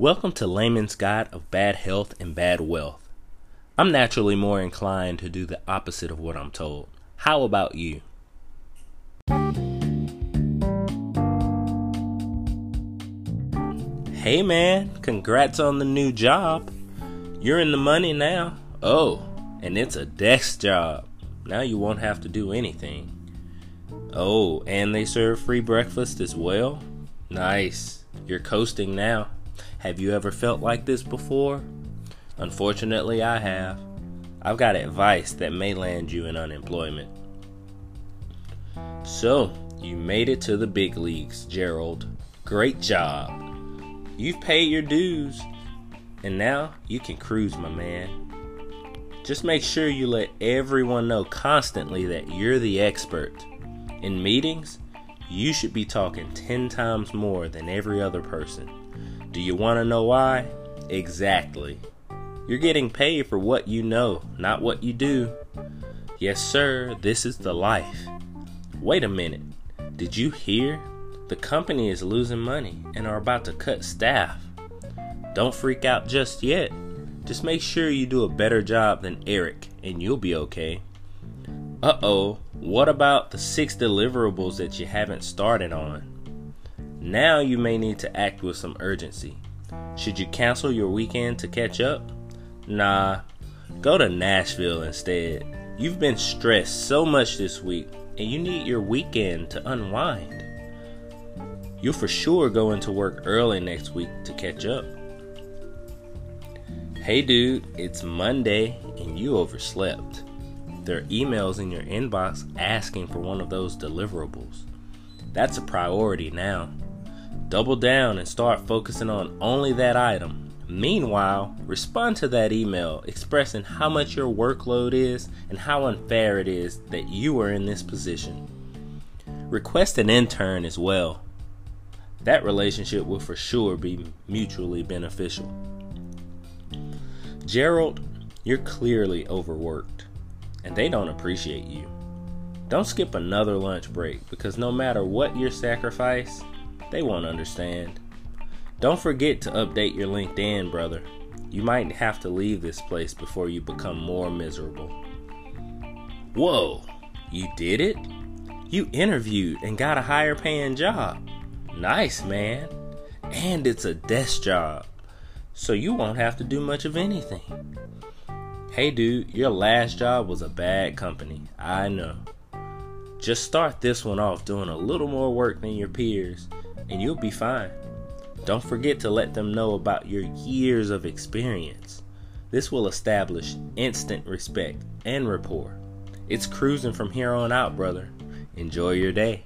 Welcome to Layman's Guide of Bad Health and Bad Wealth. I'm naturally more inclined to do the opposite of what I'm told. How about you? Hey man, congrats on the new job. You're in the money now. Oh, and it's a desk job. Now you won't have to do anything. Oh, and they serve free breakfast as well? Nice. You're coasting now. Have you ever felt like this before? Unfortunately, I have. I've got advice that may land you in unemployment. So, you made it to the big leagues, Gerald. Great job. You've paid your dues, and now you can cruise, my man. Just make sure you let everyone know constantly that you're the expert. In meetings, you should be talking 10 times more than every other person. Do you want to know why? Exactly. You're getting paid for what you know, not what you do. Yes, sir, this is the life. Wait a minute. Did you hear? The company is losing money and are about to cut staff. Don't freak out just yet. Just make sure you do a better job than Eric and you'll be okay. Uh oh, what about the six deliverables that you haven't started on? Now you may need to act with some urgency. Should you cancel your weekend to catch up? Nah, go to Nashville instead. You've been stressed so much this week and you need your weekend to unwind. You'll for sure go into work early next week to catch up. Hey dude, it's Monday and you overslept. There are emails in your inbox asking for one of those deliverables. That's a priority now. Double down and start focusing on only that item. Meanwhile, respond to that email expressing how much your workload is and how unfair it is that you are in this position. Request an intern as well. That relationship will for sure be mutually beneficial. Gerald, you're clearly overworked, and they don't appreciate you. Don't skip another lunch break because no matter what your sacrifice, they won't understand. Don't forget to update your LinkedIn, brother. You might have to leave this place before you become more miserable. Whoa, you did it? You interviewed and got a higher paying job. Nice, man. And it's a desk job so you won't have to do much of anything. Hey, dude, your last job was a bad company. I know. Just start this one off doing a little more work than your peers, and you'll be fine. Don't forget to let them know about your years of experience. This will establish instant respect and rapport. It's cruising from here on out, brother. Enjoy your day.